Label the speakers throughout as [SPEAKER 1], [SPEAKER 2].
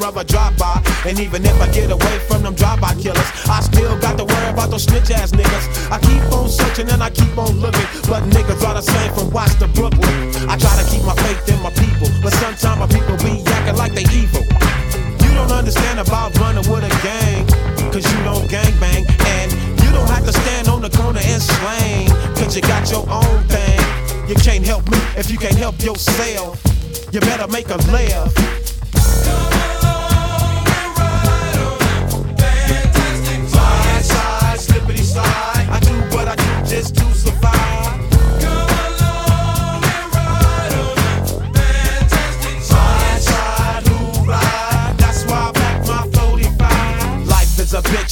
[SPEAKER 1] of a drive-by. And even if I get away from them drive-by killers, I still got to worry about those snitch ass niggas. I keep on searching and I keep on looking, but niggas are the same from Watts to Brooklyn. I try to keep my faith in my people, but sometimes my people be acting like they evil. You don't understand about running with a gang, cause you don't gang bang. And you don't have to stand on the corner and slang, cause you got your own thing. You can't help me if you can't help yourself. You better make a laugh.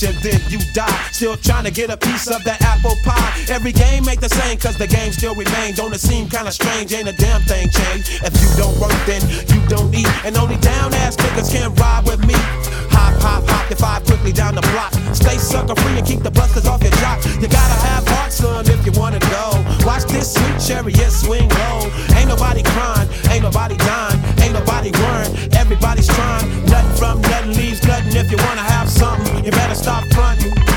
[SPEAKER 1] And then you die still trying to get a piece of that apple pie. Every game ain't the same, cause the game still remain. Don't it seem kinda strange? Ain't a damn thing changed. If you don't work, then you don't eat. And only down ass niggas can ride with me. Hop, hop, hop, the five quickly down the block. Stay sucker free and keep the busters off your jock. You gotta have heart, son, if you wanna go. Watch this sweet chariot swing low. Ain't nobody crying, ain't nobody dying, ain't nobody worrying. Everybody's trying. Nothing from nothing leaves nothing. If you wanna have something, you better stop fronting.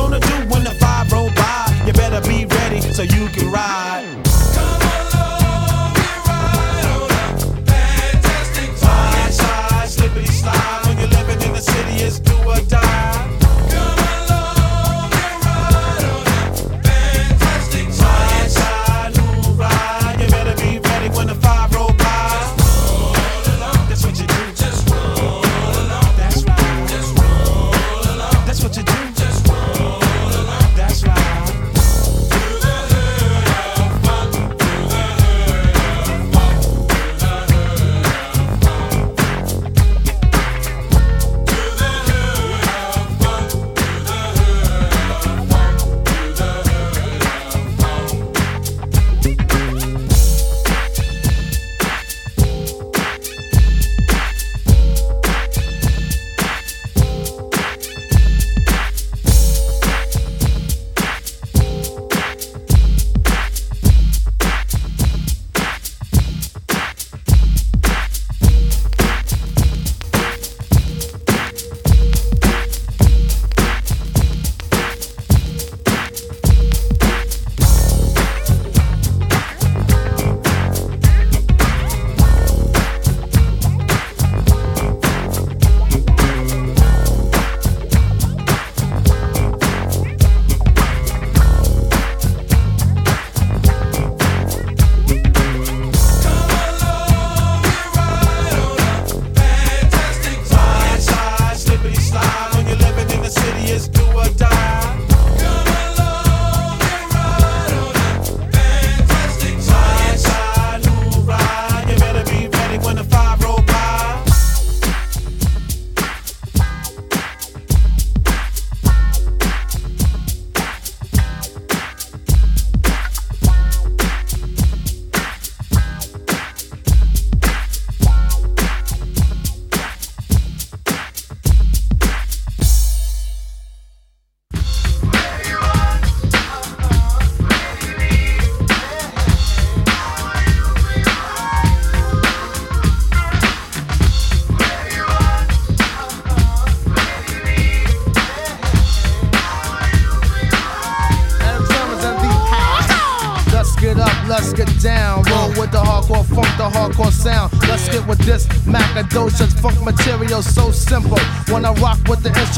[SPEAKER 1] Gonna do when the five roll by? You better be ready so you can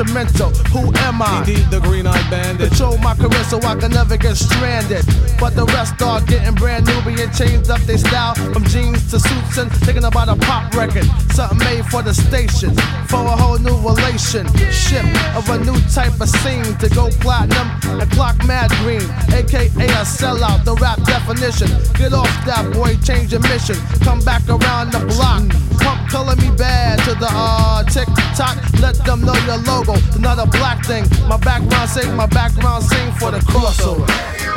[SPEAKER 2] instrumental. Who am I?
[SPEAKER 3] Indeed, the green-eyed bandit.
[SPEAKER 2] Control my career so I can never get stranded. But the rest are getting brand new, being changed up their style from jeans to suits and thinking about a pop record, something made for the station, for a whole new relationship of a new type of scene to go platinum and clock mad green, aka a sellout. The rap definition. Get off that boy, change your mission. Come back around the block. Pump Color Me Badd to the uh tick tock. Let them know your logo. Another black thing. My background sing, my background sing for the crossover.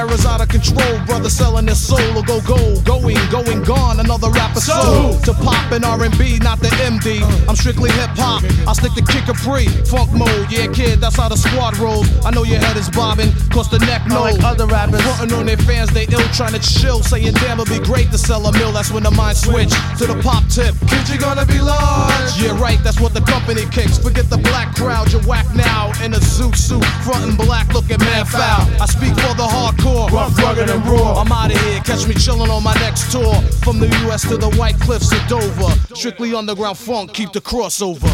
[SPEAKER 3] Era's out of control, brother selling his soul or go gold, going, going, gone. Another rapper soul to pop in R&B, not the MD. I'm strictly hip hop. I stick to kick a free, funk mode. Yeah, kid, that's how the squad rolls. I know your head is bobbing, cause the neck knows.
[SPEAKER 2] Like other rappers,
[SPEAKER 3] frontin' on their fans, they ill trying to chill, saying damn, it'd be great to sell a mill. That's when the mind switch to the pop tip.
[SPEAKER 2] Kid, you gonna be large.
[SPEAKER 3] Yeah, right. That's what the company kicks. Forget the black crowd, you're whack now in a zoot suit, frontin' black, looking man foul. I speak for the hardcore score.
[SPEAKER 2] Rough, rugged, and raw.
[SPEAKER 3] I'm out of here. Catch me chillin' on my next tour. From the U.S. to the White Cliffs of Dover. Strictly underground funk. Keep the crossover.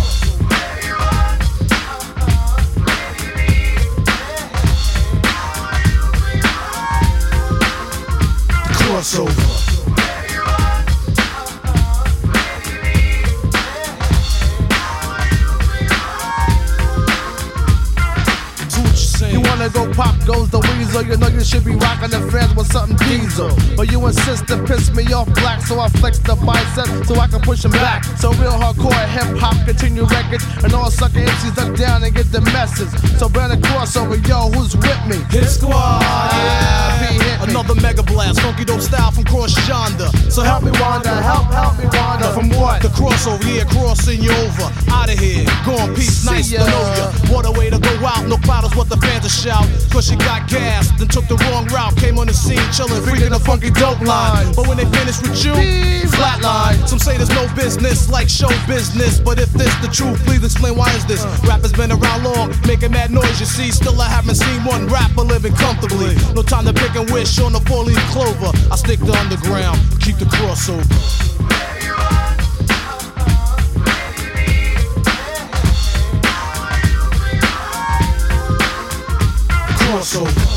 [SPEAKER 2] Crossover.
[SPEAKER 4] go pop goes the so you know you should be rocking the fans with something diesel. But you insist to piss me off black, so I flex the bicep so I can push them back. So real hardcore hip hop continue records, and all sucker MCs duck down and get the message. So burn a crossover, yo, who's with me?
[SPEAKER 1] Hit squad,
[SPEAKER 4] yeah,
[SPEAKER 3] Another mega blast, funky dope style from cross yonder.
[SPEAKER 4] So help me wander, help, help me wander.
[SPEAKER 3] From what? The crossover, yeah, crossing you over. Out of here, gone, peace,
[SPEAKER 4] See
[SPEAKER 3] nice
[SPEAKER 4] ya.
[SPEAKER 3] to know ya. What a way to go out, no cloud is what the fans are shout. Cause she got gas, then took the wrong route. Came on the scene, chillin', freaking a funky dope line. But when they finish with you, flatline. Some say there's no business like show business. But if this the truth, please explain why is this? Uh. Rappers been around long, making mad noise, you see. Still, I haven't seen one rapper living comfortably. No time to pick and wish on the four leaf clover. I stick to underground, keep the crossover. Crossover.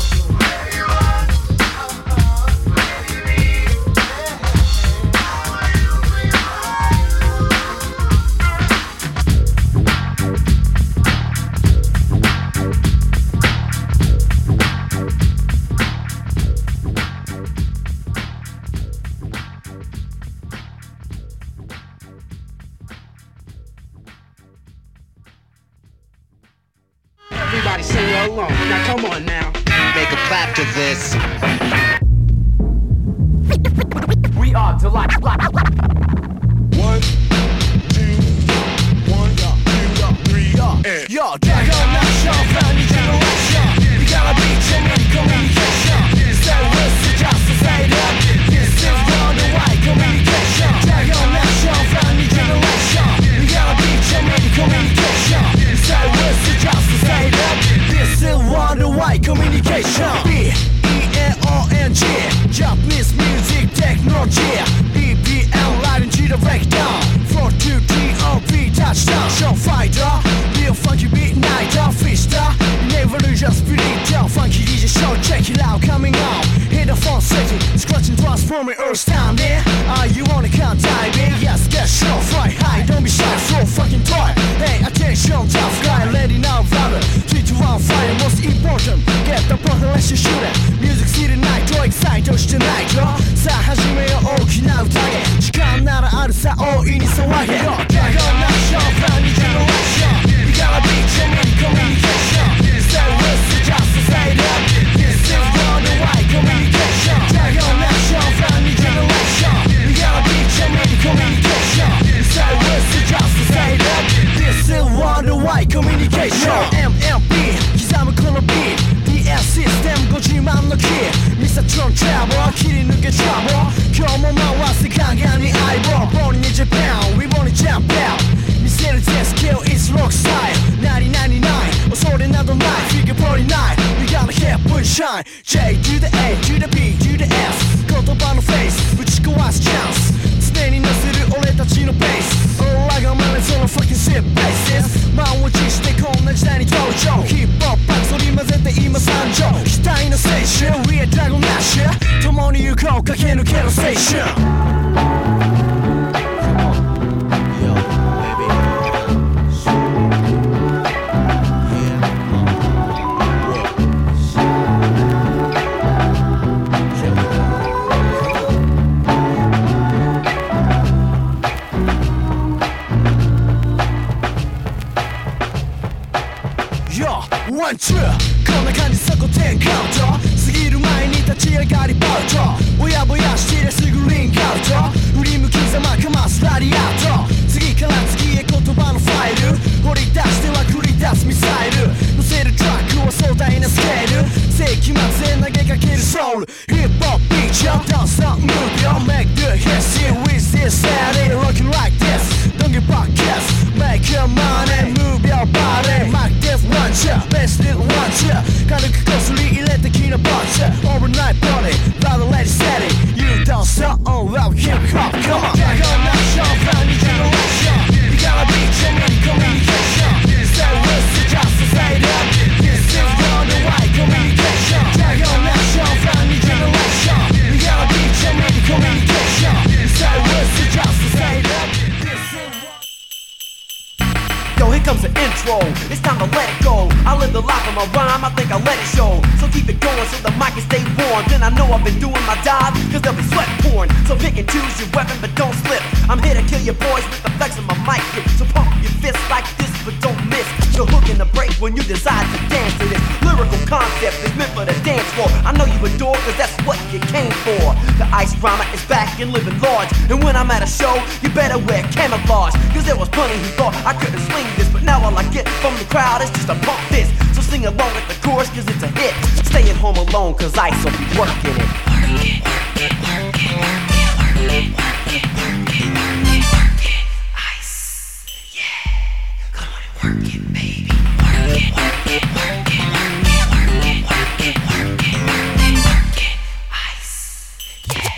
[SPEAKER 5] Everybody sing along. Now come on now.
[SPEAKER 6] Make a clap to this.
[SPEAKER 5] We are delight.
[SPEAKER 1] One, two, one, two, three, and
[SPEAKER 3] Yo,
[SPEAKER 7] Communication B E N O N G Japanese music technology BPM right into the breakdown 4 2 T O B touchdown Show fighter Real funky beat nighter lose your spirit Funky DJ show check it out coming out Hit the phone city Scratching transforming earth standing Are you on the count diving? Yes get show Fly high. Don't be shy so fucking toy Hey attention tough guy motion Get the button let's shoot it Music city night と excite してないよさあ始めよう大きな宴時間ならあるさ大いに騒げよ切り抜けトラボ今日も回すガンガンに相棒 Born in Japan We wanna jump out 見せるぜスキル It's rock style 何々ない恐れなどない Figure 49 We gotta hit push shine J to the A to the B to the S 言葉のフェイス打ち壊すチャンス常に乗せる俺たちのベース俺らが真似その fucking shit basis 満を持してこんな時代に登場ヒップホップ反り混ぜて今参上期待の青春 We are Dragon Nash 共に行こう駆け抜ける青春 Yo, one, two こんな感じそこ10カ がりバウトぼやぼやしてりゃすぐリンクアウト。振り向きざまかますラリアウト。次から次へ言葉のファイル。掘り出しては繰り出すミサイル。乗せるトラックは壮大なスケール。世紀末へ投げかけるソウル。ヒップホップビーチよ Don't stop move yo Make the history with this. Saturday Rockin' like this. Don't give back yes Make your money gotcha. Best little watcher. 가는 그곳 우리 일에 뜯기는 Overnight party 나도 let it steady You don't stop all out hip hop come. On. Generation You gotta be genuine communication. Stay with the just society This is worldwide communication. Generation You gotta be genuine communication. Stay with the just society
[SPEAKER 8] Yo, here comes the intro live the
[SPEAKER 9] life of my rhyme, I think I'll let it show. So keep it going so the mic can stay warm. Then I know I've been doing my job, cause there'll be sweat pouring. So pick and choose your weapon, but don't slip. I'm here to kill your boys with the flex of my mic grip. So pump your fists like this, but don't miss. The hook and the break when you decide to dance to this lyrical concept is meant for the dance floor. I know you adore, cause that's what you came for. The ice drama is back and living large. And when I'm at a show, you better wear camouflage. Cause there was plenty who thought I couldn't swing this, but now all I get from the crowd is just a pump this. So sing along with the chorus, cause it's a hit. Stay at home alone, cause ice will be working it. Work it, work it, work it, work it, work it, work it, work it, work it, Ice, yeah. Come on and work it, baby. Work it, work it, work it, work it, work it, work it, work it, work it, work it, Ice, yeah.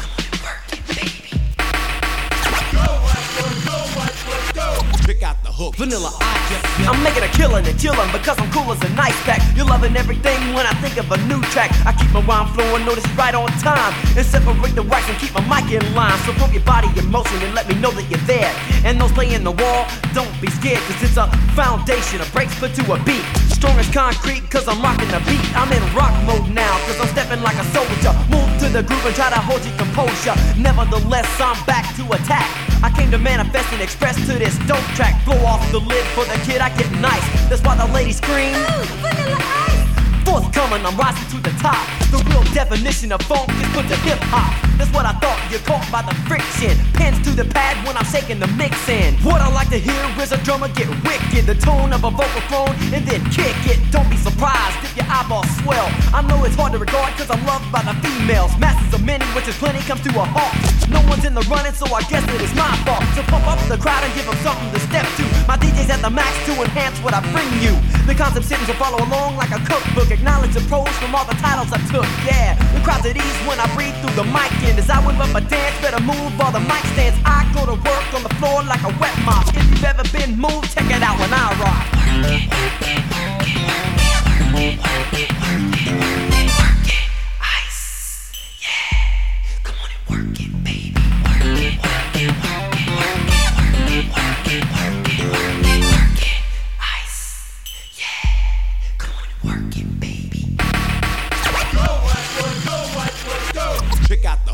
[SPEAKER 9] Come on and work it, baby. Go, Ice, go, go, go, go.
[SPEAKER 10] Pick out the hook.
[SPEAKER 9] Vanilla ice. I'm making a killing and chillin' because I'm cool as a nice pack. You're loving everything when I think of a new track. I keep my rhyme flowing, notice right on time. And separate the wax and keep my mic in line. So pump your body in motion and let me know that you're there. And those playing the wall, don't be scared, cause it's a foundation, a breaks put to a beat. Strong as concrete, cause I'm rocking the beat. I'm in rock mode now, the groove and try to hold your composure. Nevertheless, I'm back to attack. I came to manifest and express to this dope track. Blow off the lid for the kid, I get nice. That's why the ladies scream.
[SPEAKER 11] Ooh, vanilla ice.
[SPEAKER 9] Forthcoming, I'm rising to the top. The real definition of funk is put to hip hop. That's what I thought. You're caught by the friction. Pins to the pad when I'm shaking the mix in. What I like to hear is a drummer get wicked. The tone of a vocal phone and then kick it. Don't be surprised if your eyeballs swell. I know it's hard to regard cause I'm loved by the females. Masses of many, which is plenty, comes to a halt. No one's in the running, so I guess it is my fault. To pump up the crowd and give them something to step to. My DJ's at the max to enhance what I bring you. The concept sittings will follow along like a cookbook. Acknowledge the pros from all the titles I took. Yeah, the crowd's at ease when I breathe through the mic. And as I whip up a dance, better move all the mic stands. I go to work on the floor like a wet mop. If you've ever been moved, check it out when I rock.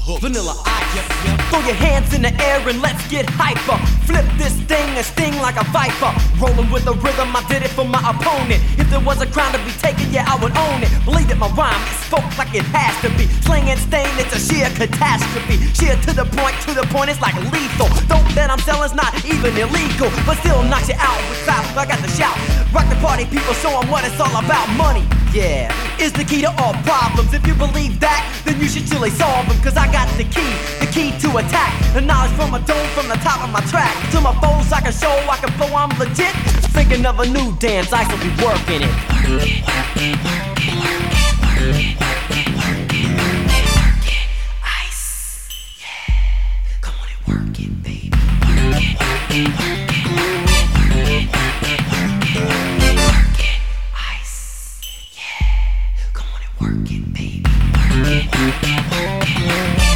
[SPEAKER 10] Hook.
[SPEAKER 9] Vanilla ice. Throw your hands in the air and let's get hyper. Flip this thing and sting like a viper. Rolling with the rhythm, I did it for my opponent. If there was a crown to be taken, yeah, I would own it. Believe that my rhyme is spoke like it has to be. Slang and stain, it's a sheer catastrophe. Sheer to the point, to the point, it's like lethal. Dope that I'm selling's not even illegal, but still knocks you out with clout. I got the shout. Rock the party, people, show 'em what it's all about. Money, yeah, is the key to all problems. If you believe that, then you should surely solve them. Cause I got the key, the key to attack. The knowledge from a dome from the top of my track. To my foes, I can show I can flow, I'm legit. Thinking of a new dance, I should be working it. Work it, work it, work it, work it, work it, work it, work it, work it, Ice. Yeah. Come on and work it, baby. Work it, work it, work it, work it, work it, work it, work it, Ice. Yeah. Come on and work it, baby. Work it, work it, work it.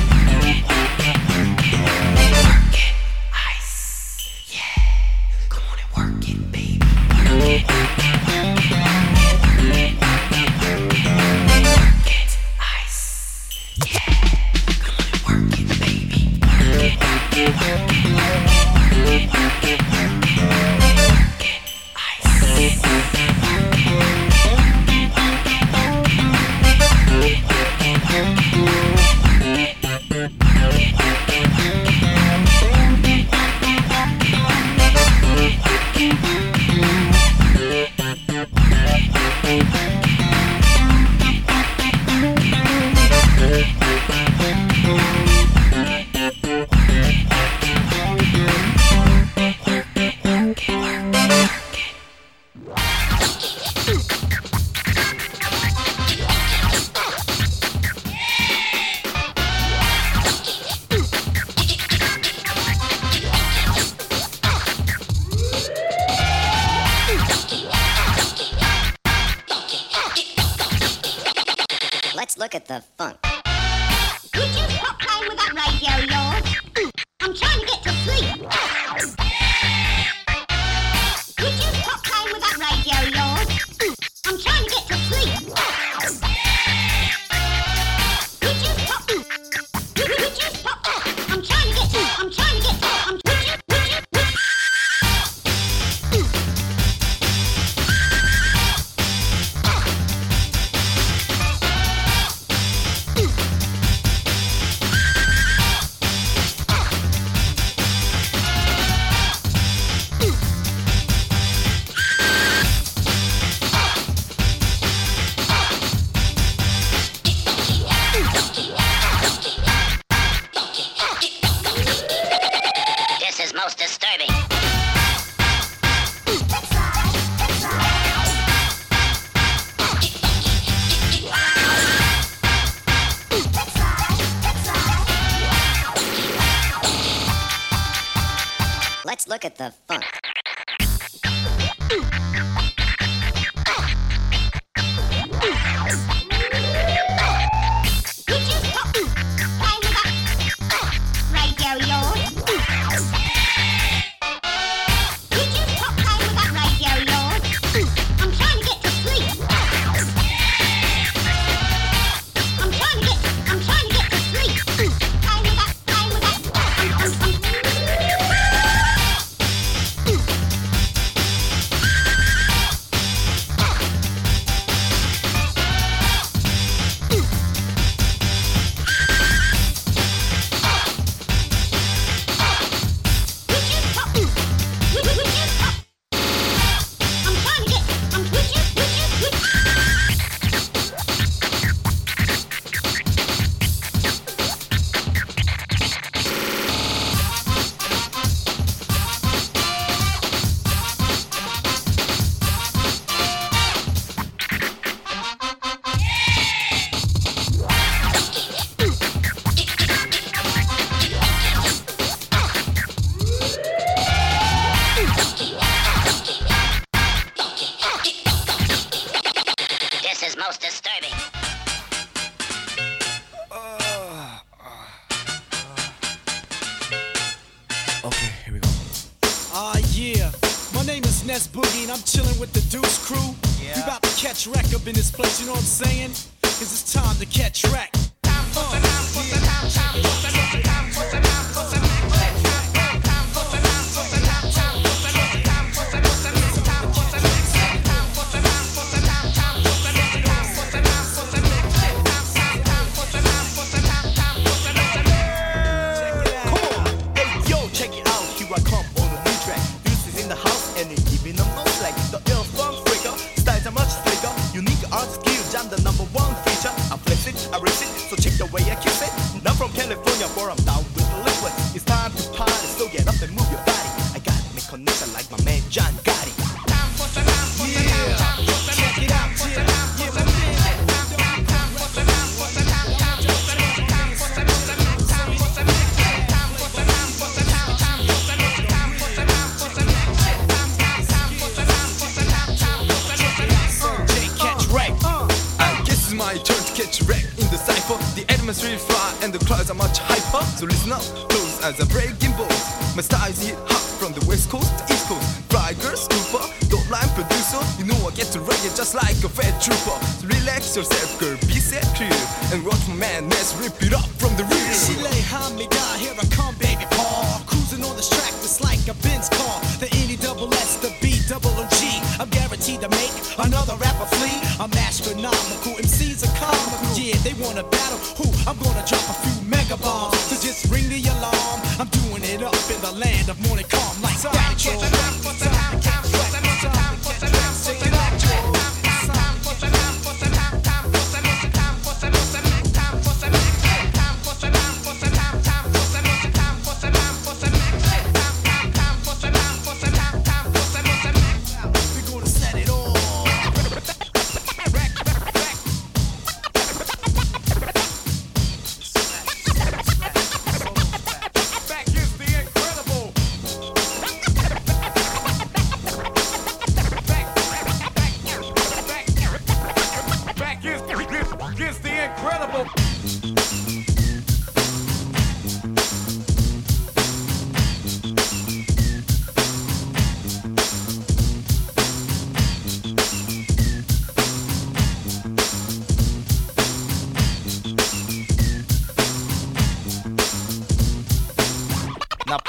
[SPEAKER 12] in the
[SPEAKER 13] cipher. The
[SPEAKER 14] atmosphere fly and the clouds are much hyper. So listen up, close as a breaking ball. My style is hit hot from the west coast to east coast. Fly girl, scooper, top line producer. You
[SPEAKER 13] know
[SPEAKER 15] I get to wreck it just like a fat trooper. So relax yourself, girl, be set clear. And watch my madness rip it up from the rear. She lay me.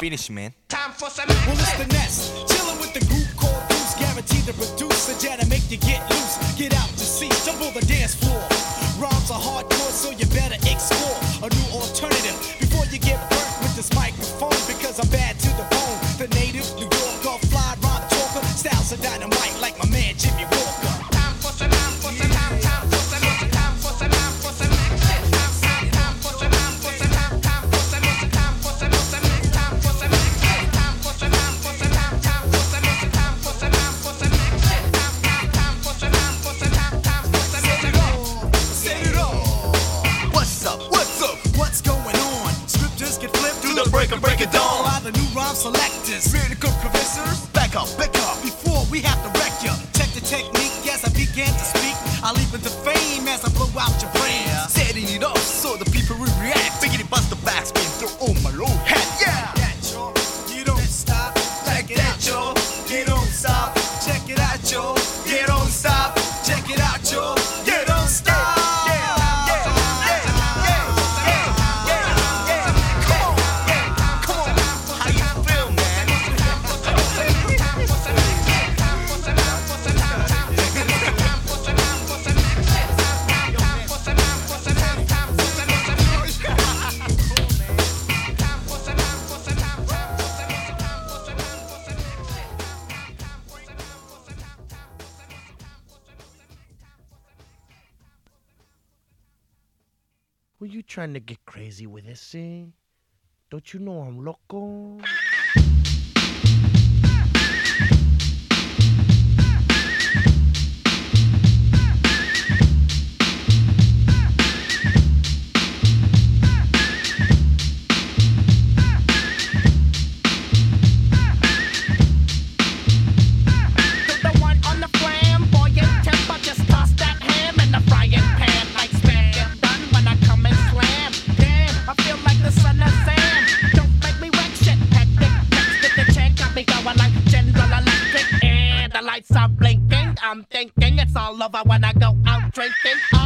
[SPEAKER 14] Finish, man. Time for some Well, To face. busy with this, eh? Don't you
[SPEAKER 15] know I'm loco? Bye.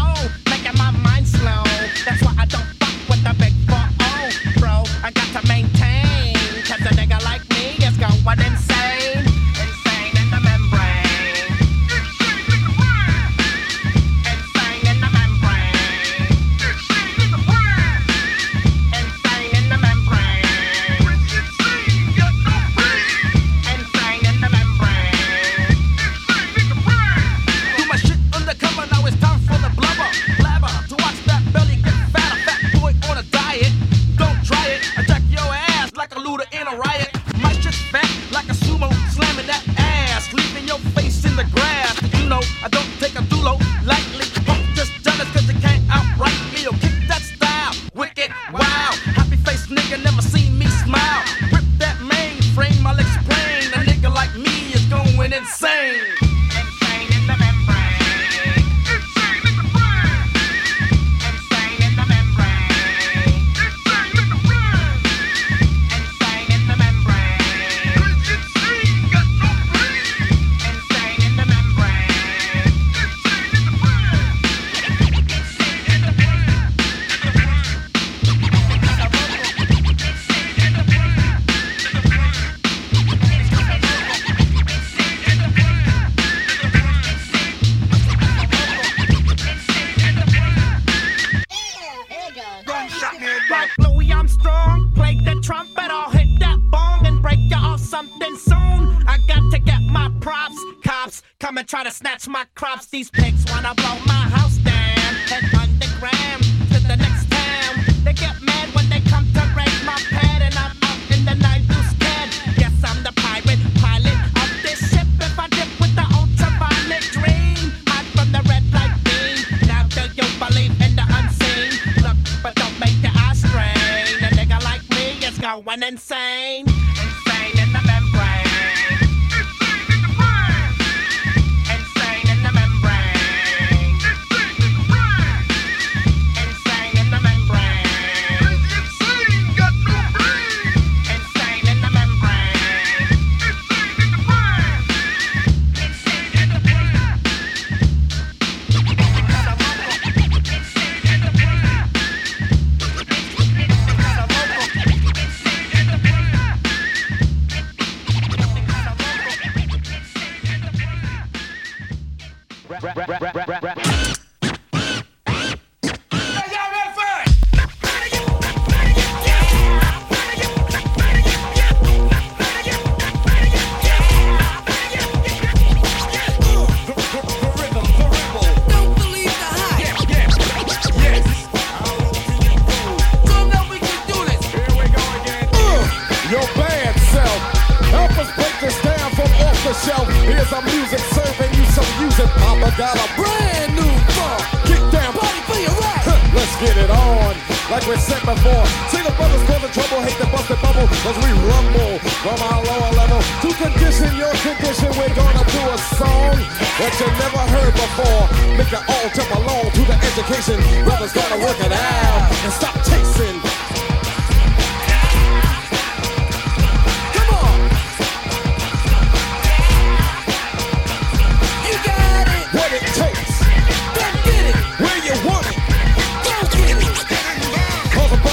[SPEAKER 15] Like
[SPEAKER 16] we said before. See the brothers causing trouble, hate the busted bubble, cause we rumble from our lower level. To condition your condition, we're gonna do a song that you never heard before. Make it all jump along to the education. Brothers gotta work it out and stop chasing.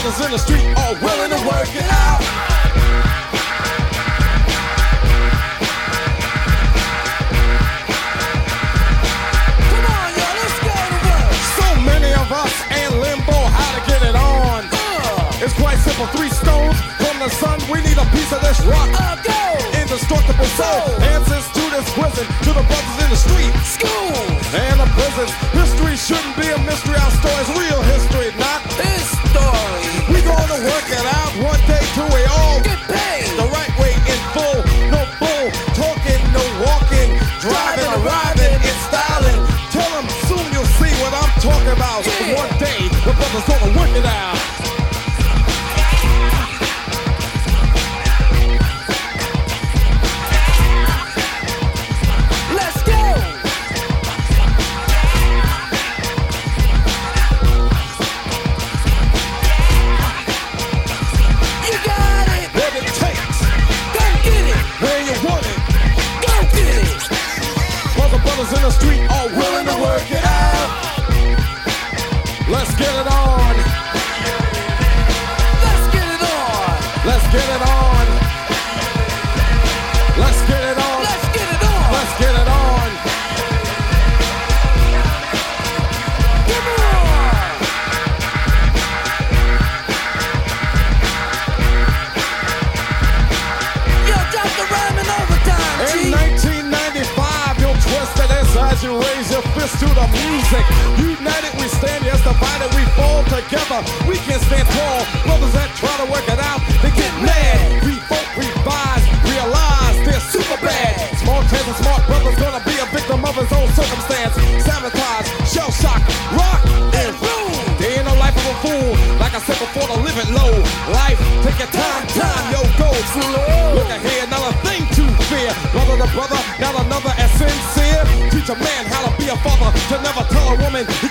[SPEAKER 16] Cause in the street are willing to work it out.
[SPEAKER 7] Come on, y'all. Let's go to work.
[SPEAKER 16] So many of us in limbo, how to get it on. It's quite simple. Three stones from the sun. We need a piece of this rock.
[SPEAKER 7] Uh, go.
[SPEAKER 16] Indestructible soul. Answers to this prison. To the brothers in the street.
[SPEAKER 7] School.
[SPEAKER 16] And the prisons. History shouldn't be a mystery. Our story's real history, not. We gonna work it out one day till we all
[SPEAKER 7] Get paid.
[SPEAKER 16] the right way in full. No bull talking, no walking, driving, arriving, and styling. Tell 'em soon you'll see what I'm talking about.
[SPEAKER 7] Yeah.
[SPEAKER 16] One day the brothers gonna work it out. Sabotage, shell shock, rock, and boom. They ain't no life of a fool. Like I said before, to live it low. Life, take your time, time, yo, go slow. Look ahead, not a thing to fear. Brother to brother, not another as sincere. Teach a man how to be a father. To never tell a woman he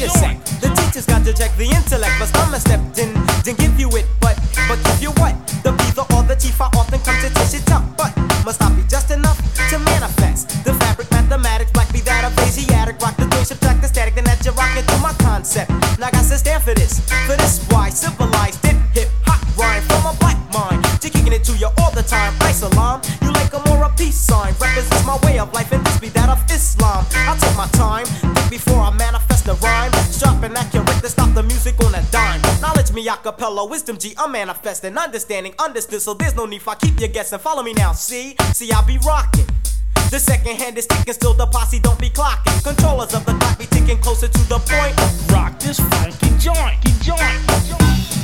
[SPEAKER 7] wait
[SPEAKER 16] a sec. The teacher's got
[SPEAKER 7] to check
[SPEAKER 8] the intellect. but stomach stepped in, didn't give you it, but but if you want. Acapella, wisdom G, I'm manifesting, understanding, understood, so there's no need for I keep you guessing. Follow me now, see, see I be rocking. The second hand is ticking, still the posse don't be clocking. Controllers of the clock be ticking closer to the point. Rock this funky joint, joint, joint.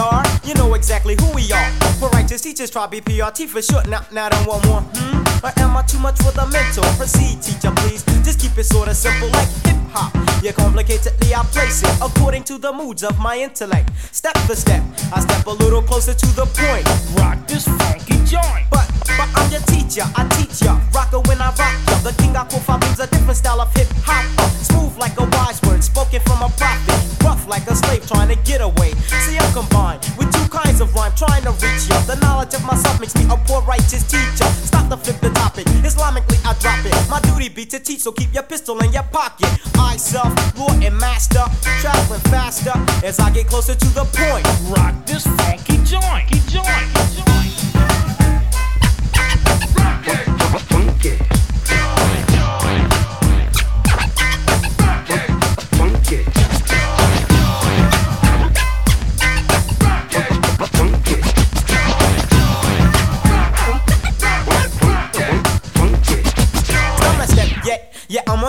[SPEAKER 8] Star. You know exactly who we are. We're righteous teachers, try be PRT for short. Now, now don't want more. Hmm? Or am I too much for the mental? Proceed, teacher, please. Just keep it sorta simple like hip hop. Yeah, complicatedly I place it according to the moods of my intellect. Step for step, I step a little closer to the point. Rock this funky joint. But but I'm your teacher, I teach ya. Rocker when I rock ya. The king I call means a different style of hip hop. Smooth like a wise word, spoken from a prophet. Rough like a slave trying to get away. See, I'm combined with two kinds of rhyme trying to reach ya. The knowledge of myself makes me a poor righteous teacher. Stop the flip the topic. Islamically, I drop it. My duty be to teach, so keep your pistol in your pocket. I self, lord and master, traveling faster as I get closer to the point. Rock this funky joint, joint, joint. Stomach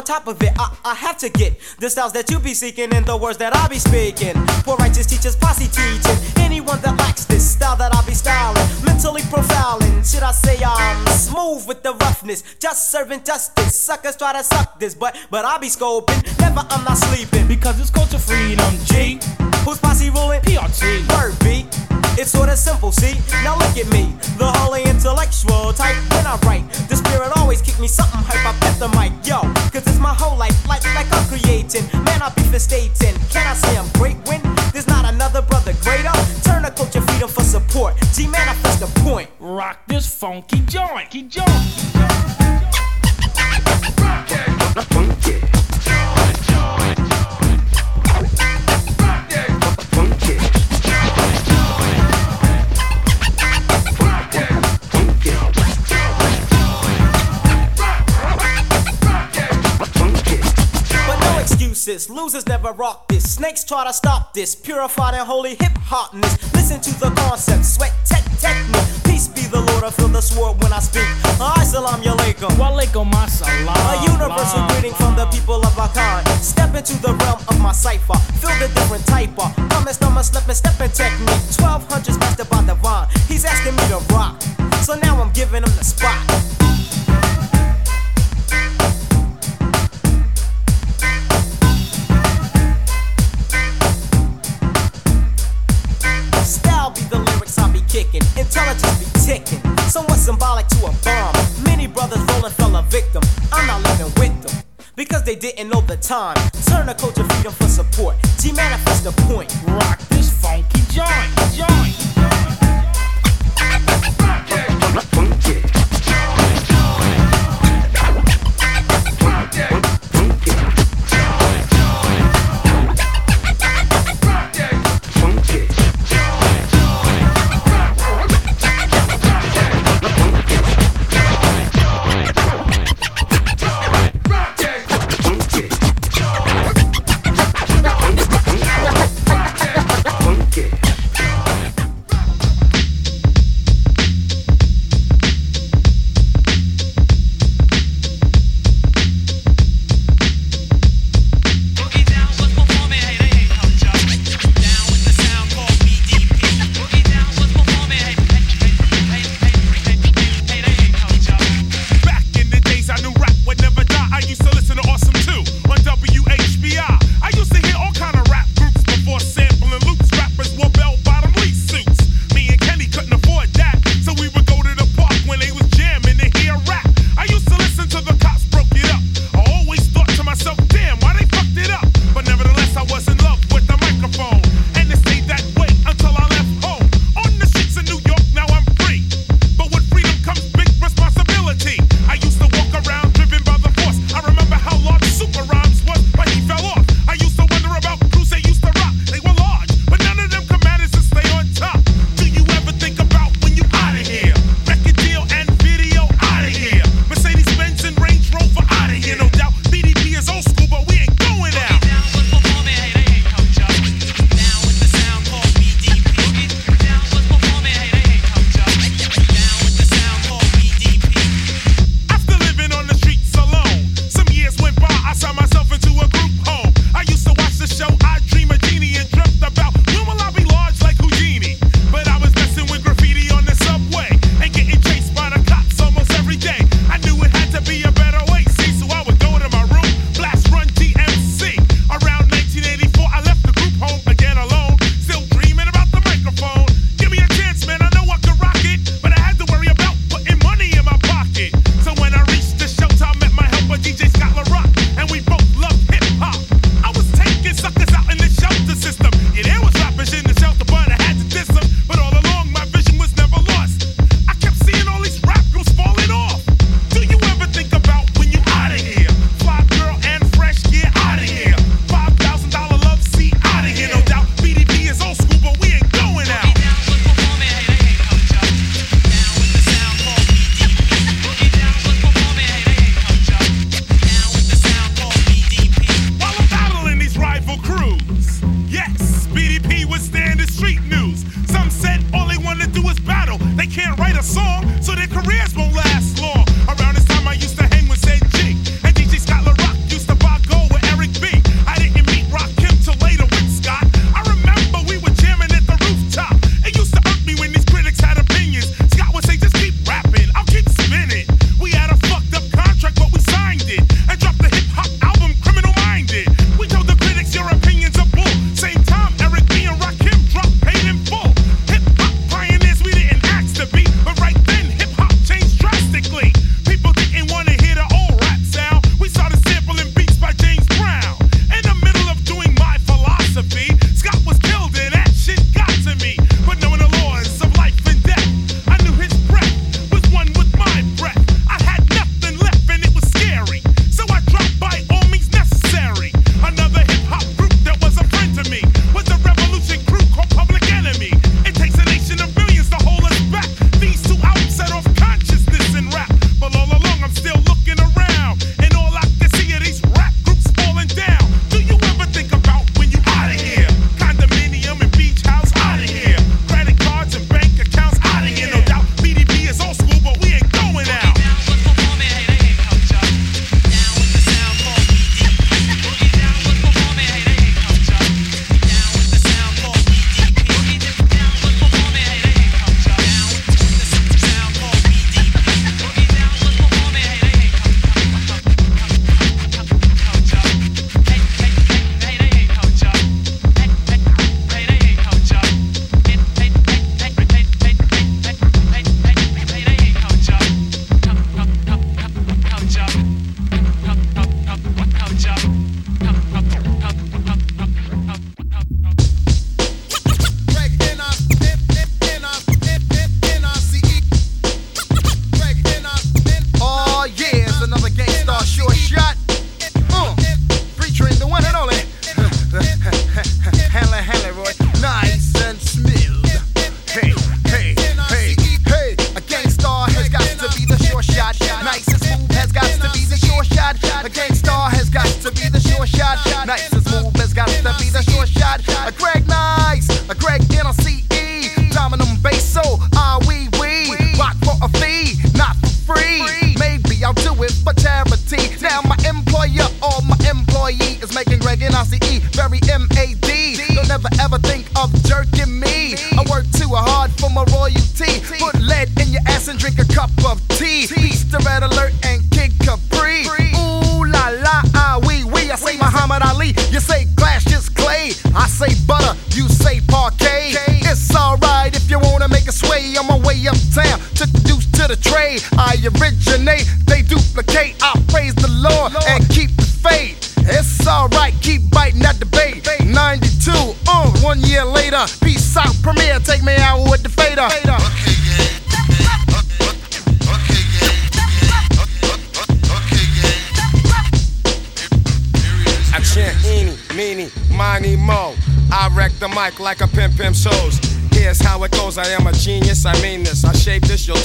[SPEAKER 8] on top of it. I, I have to get the styles that you be seeking and the words that I be speaking. Poor righteous teachers, posse teaching. Anyone that likes this style that I be styling, mentally profiling. Should I say I'm smooth with the roughness, just serving justice. Suckers try to suck this, but but I be scoping. Never, I'm not sleeping because it's culture freedom. G, who's posse ruling? PRT. Word beat. It's sorta simple, see? Now look at me, the holy intellectual type. When I write, the spirit always kick me something hype. I bet the mic, yo, cause it's my whole life, like, like I'm creating. Man, I be festating. Can I say I'm great when there's not another brother greater? Turn the culture freedom for support. G manifest the point. Rock this funky joint, joint. But excuses, losers never rock this. Snakes try to stop this. Purified and holy hip hopness. Listen to the concept, sweat tech technique. Peace be the Lord, I feel the sword when I speak. I salam alaikum. Walaikum assalam. A universal greeting from the people of our kind. Step into the realm of my cipher. Feel the different type of. Coming, stomach, slipping, stepping technique. 1200s mastered by the vine. He's asking me to rock. So now I'm giving him the spot. Style be the lyrics I be kicking, intelligence be ticking. Somewhat symbolic to a bomb. Many brothers rolling fell a victim. I'm not living with them because they didn't know the time. Turn the culture freedom for support. G manifest the point. Rock this funky joint, joint.
[SPEAKER 2] Nice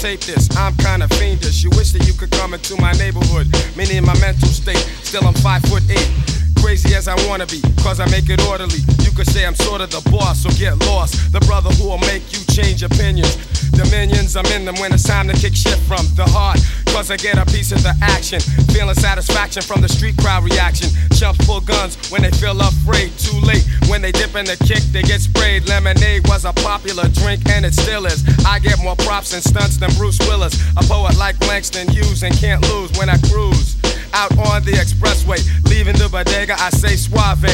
[SPEAKER 16] tape this. I'm kinda fiendish. You wish that you could come into my neighborhood. Meaning my mental state. Still I'm five foot eight. Crazy as I wanna be, cause I make it orderly. You could say I'm sort of the boss, so get lost. The brother who will make you change opinions. Dominions, I'm in them when it's time to kick shit from the heart. Cause I get a piece of the action. Feeling satisfaction from the street crowd reaction. Chumps pull guns when they feel afraid. Too late when they dip in the kick, they get sprayed. Lemonade was a popular drink and it still is. I get more props and stunts than Bruce Willis. A poet like Langston Hughes and can't lose when I cruise. Out on the expressway, leaving the bodega, I say suave.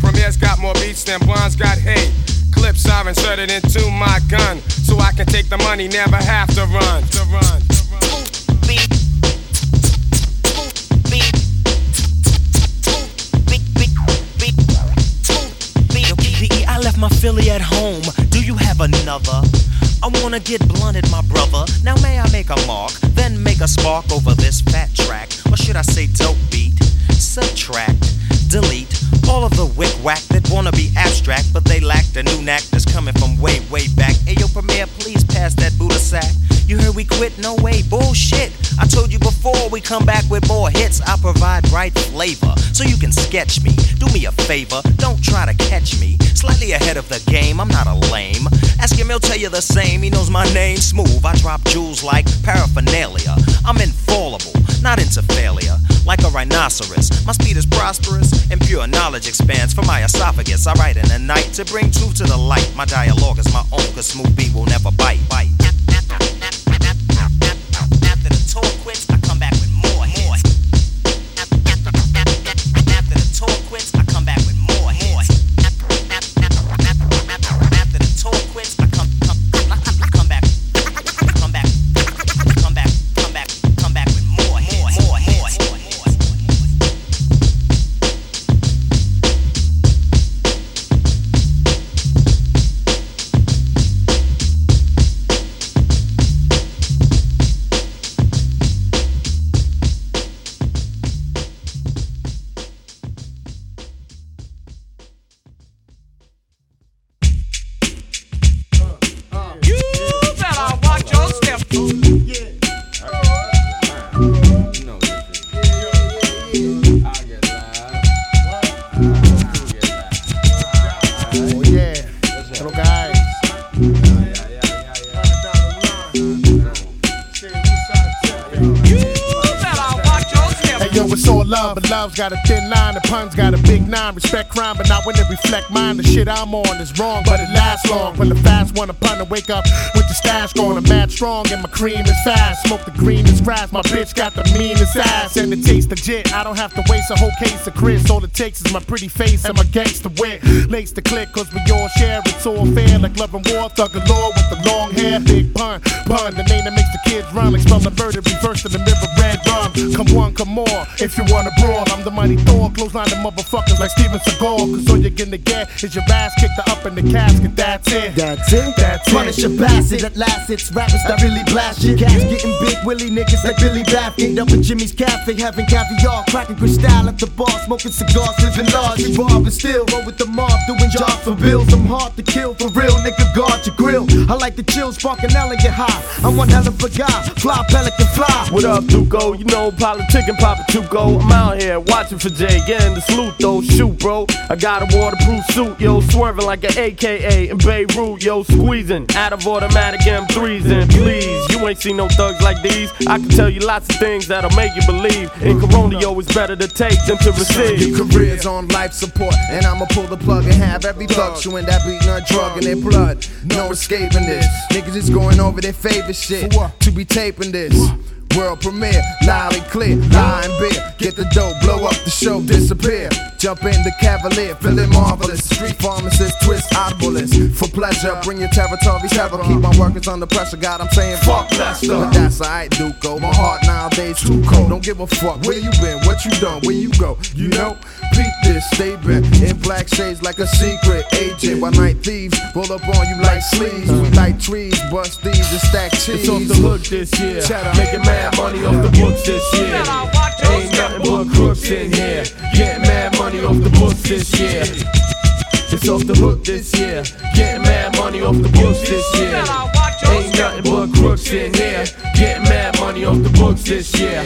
[SPEAKER 16] Premier's got more beats than Bonds got hate. Clips are inserted into my gun, so I can take the money, never have to run. To run.
[SPEAKER 13] Philly at home. Do you have another? I wanna get blunted, my brother. Now may I make a mark, then make a spark over this fat track, or should I say dope beat? Subtract, delete all of the wick whack that wanna be abstract, but they lack the new knack that's coming from way, way back. Ayo, Premier, please pass that Buddha sack. You heard we quit? No way, bullshit. I told you before we come back with more hits. I provide right flavor, so you can sketch me. Do me a favor, don't try to catch me. Slightly ahead of the game, I'm not a lame. Ask him, he'll tell you the same. He knows my name, smooth. I drop jewels like paraphernalia. I'm infallible, not into failure. Like a rhinoceros, my speed is prosperous, and pure knowledge expands from my esophagus. I write in the night to bring truth to the light. My dialogue is my own, cause smooth beat will never bite. bite.
[SPEAKER 4] Shit I'm on is wrong, but it lasts long. When the fast one, pun to wake up the stash going. Mad strong, and my cream is fast. Smoke the greenest grass, my bitch got the meanest ass, and it tastes legit. I don't have to waste a whole case of Cris. All it takes is my pretty face and my gangster wit. Lace the click, cause we all share. It's all fair, like love and war, thug galore with the long hair. Big pun, pun, the name that makes the kids run. Like spell the murder, reverse to the mirror, red rum. Come one, come more. If you wanna brawl, I'm the mighty Thor. Clothesline the motherfuckers like Steven Seagal. Cause all you're gonna get is your ass kicked up in the casket. That's it.
[SPEAKER 7] That's it.
[SPEAKER 4] That's it.
[SPEAKER 7] Punish a bastard at last. It's rappers that really blast shit. Cats getting big willy niggas like Billy Baffin. Up at Jimmy's Cafe, having caviar, cracking crystal at the bar, smoking cigars, living large. Bar but still roll with the mob, doing jobs for bills. I'm hard to kill for real, nigga. Guard your grill. I like the chill, sparking elegant high. I'm one hell of a guy, fly pelican fly.
[SPEAKER 17] What up, Duco? yo, you know, politicking Papa Chuco. I'm out here watching for Jay, getting the salute though. Shoot, bro. I got a waterproof suit, yo, swerving like an AKA in Beirut, yo, squeezing out of automatic M3s. And please, you ain't seen no thugs like these. I can tell you lots of things that'll make you believe. In Corona, yo, it's better to take than to receive.
[SPEAKER 2] Your career's on life support, and I'ma pull the plug and have every thug chewing that beating a drug in their blood. No escaping this. Niggas is going over their favorite shit to be taping this. World premiere, loud and clear, and beer. Get the dough, blow up the show, disappear. Jump in the cavalier, feeling marvelous. Street pharmacist, twist obelisk. For pleasure, bring your territory terror. Keep my workers under pressure. God, I'm saying fuck Lester. But that's alright, Duco. My heart nowadays too cold. Don't give a fuck where you been, what you done, where you go. You know, peep this, stay bent in black shades like a secret agent. While night thieves roll up on you like sleeves. We like trees, bust thieves and stack cheese.
[SPEAKER 17] It's off the hook this year. Making mad money off the books this year. Ain't nothing but crooks in here. Getting mad money off the books this year. It's off the hook this year. Getting mad money off the books this year. Ain't nothing but crooks in here. Getting mad money off the books this year.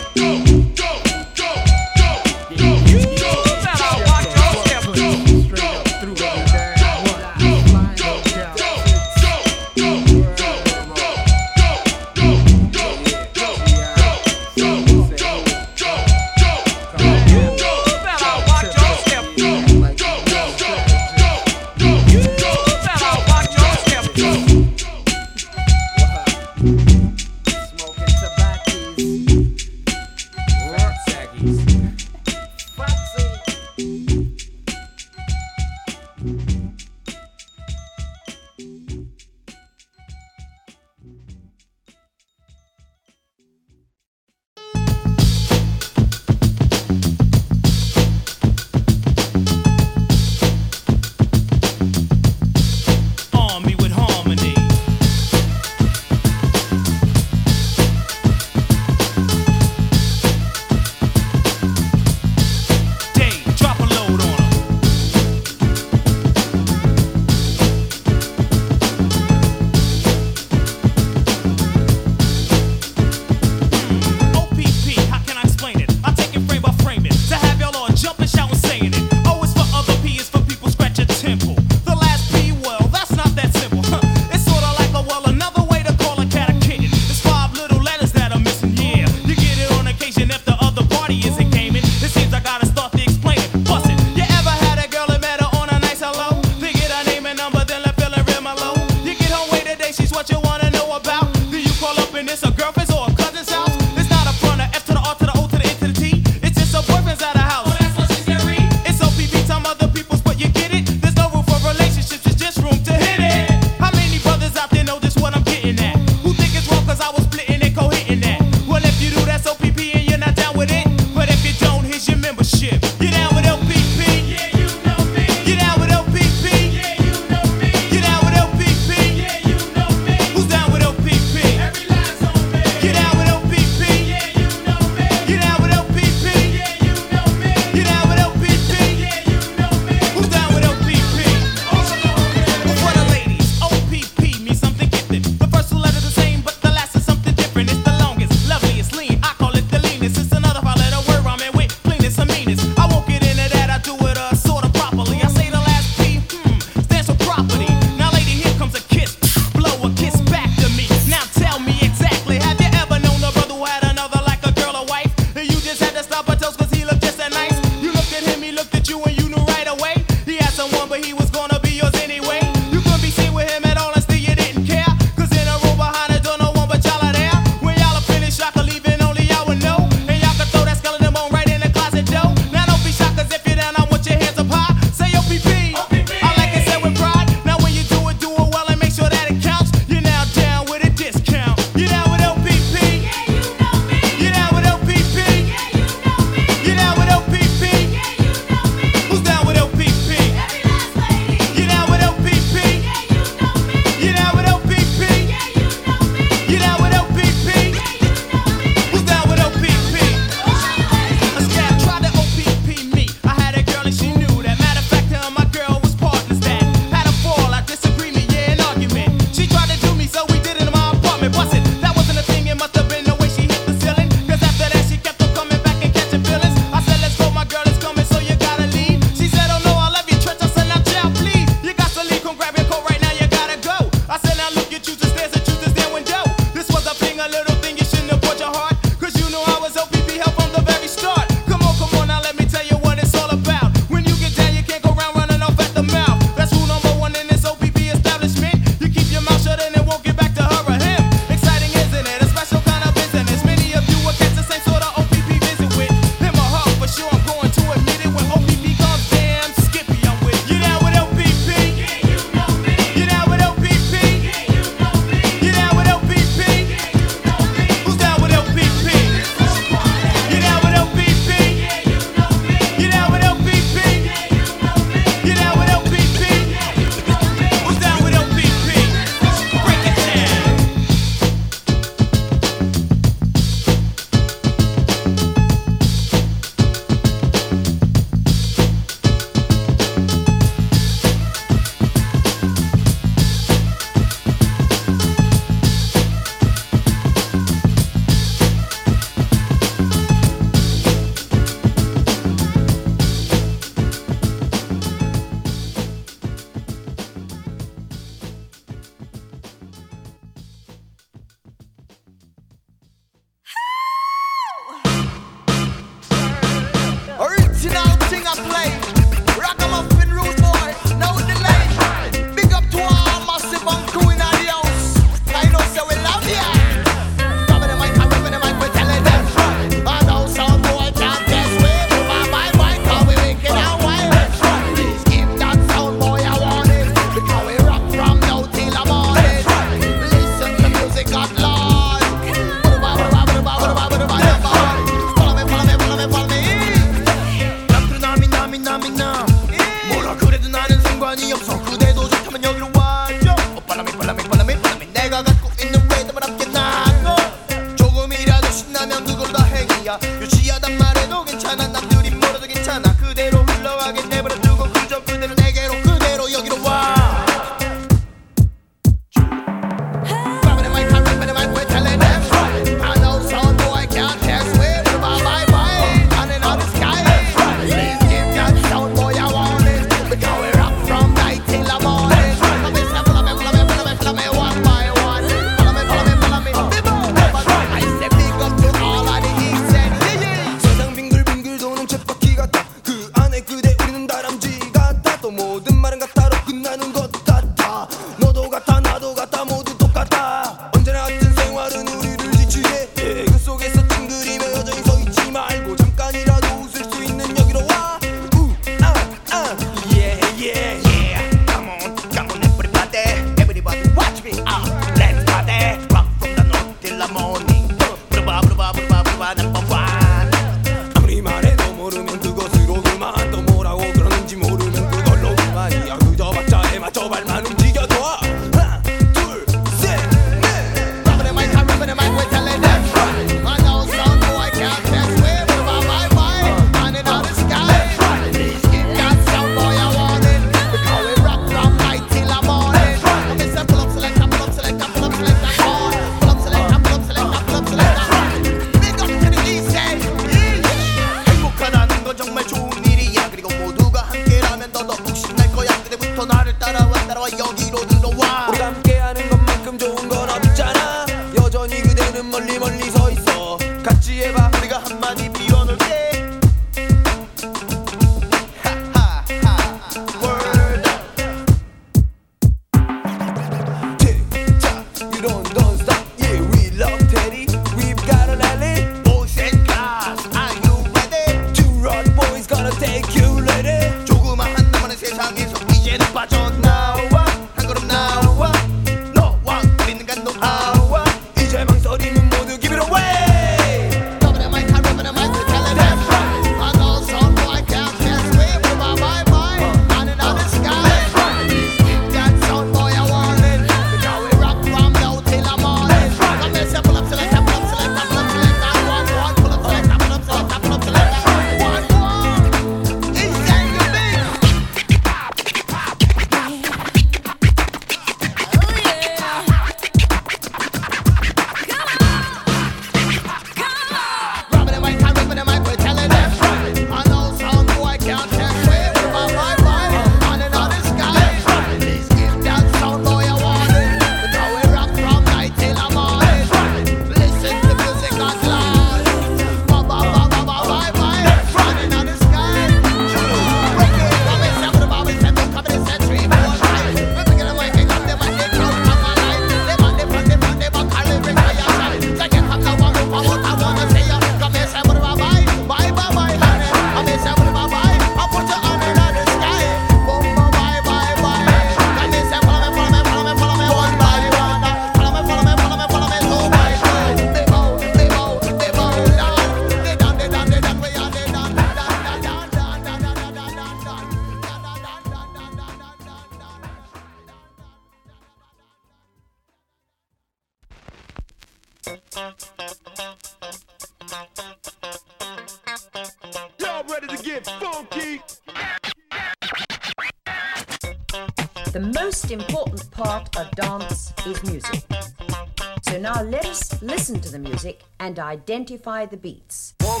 [SPEAKER 18] identify the beats. One,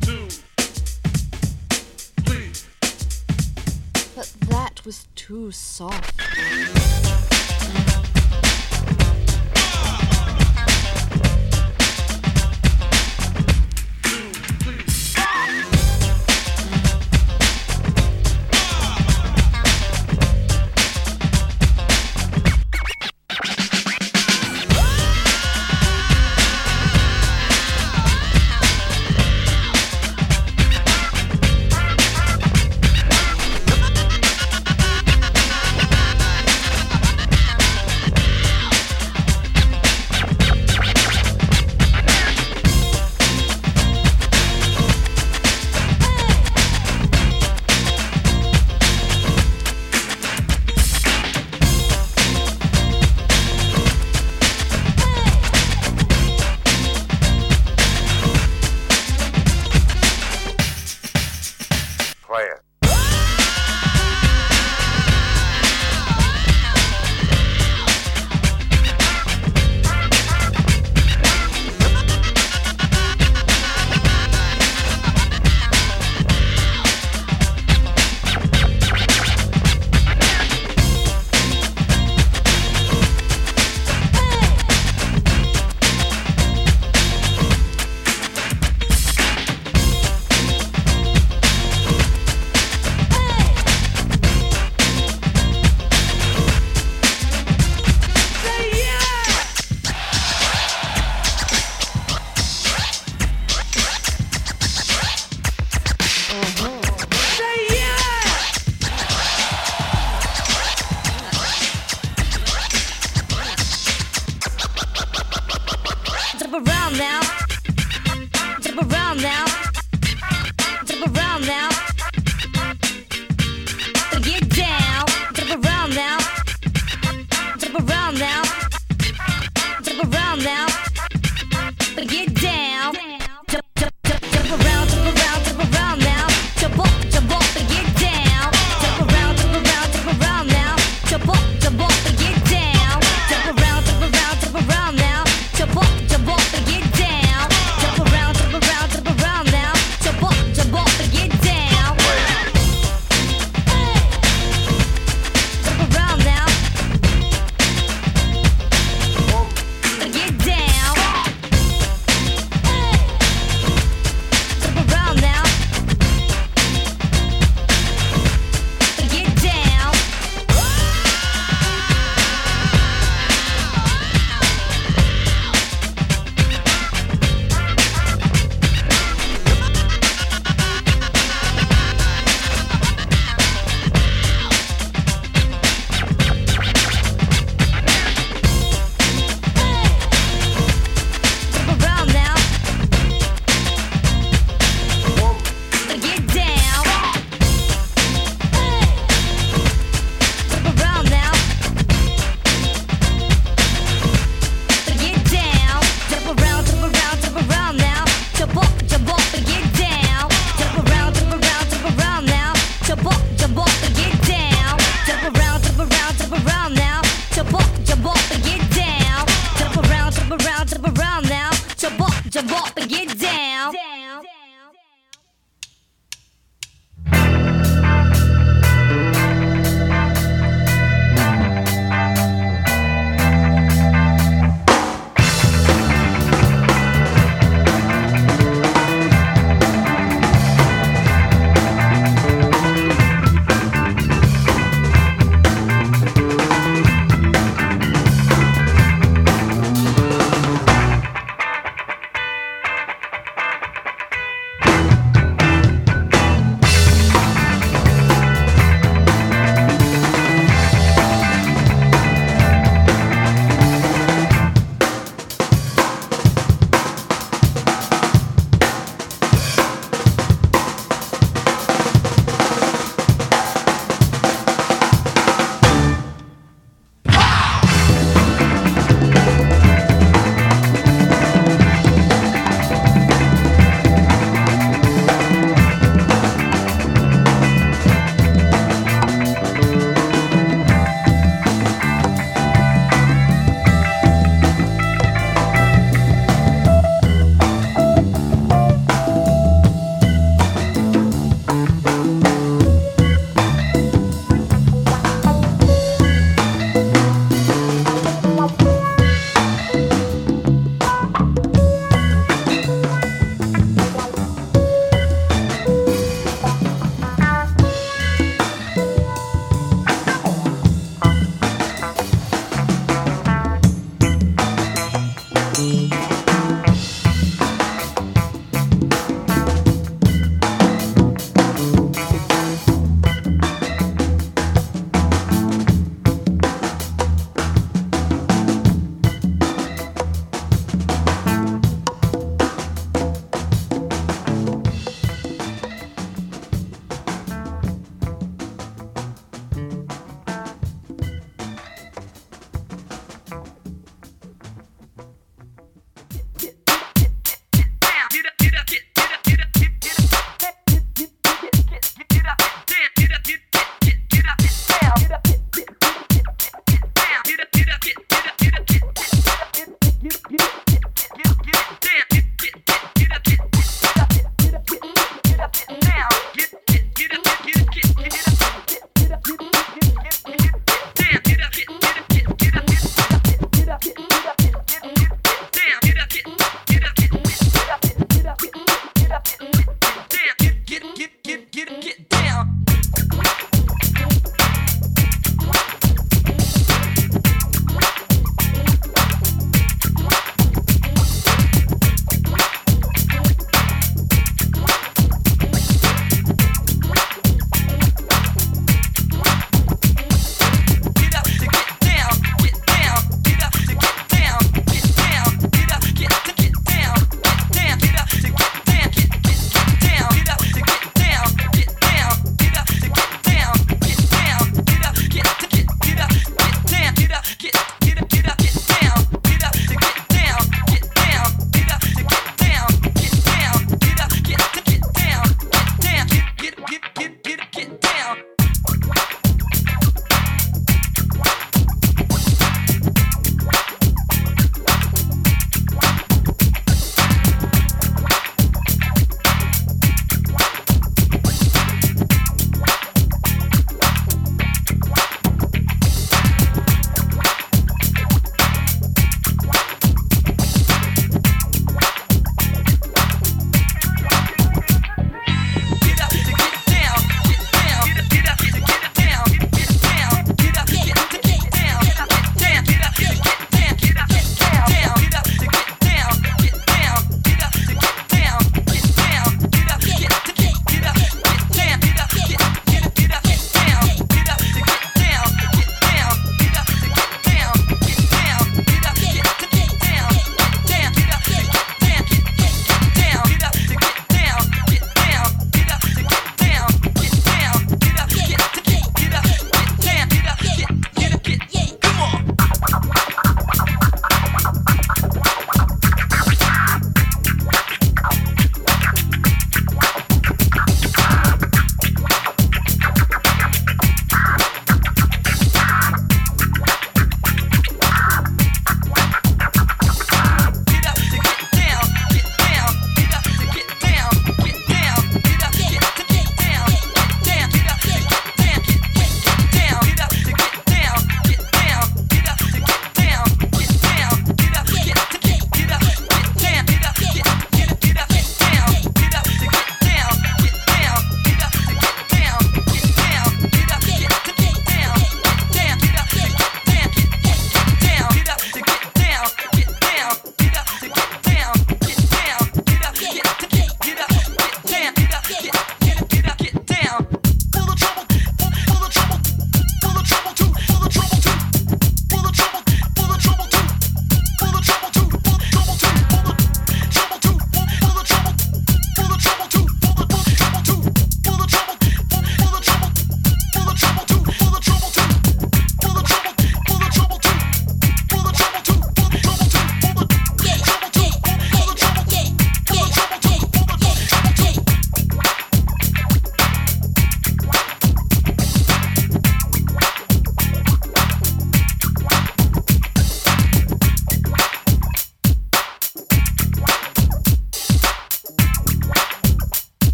[SPEAKER 18] two, three.
[SPEAKER 19] But that was too soft.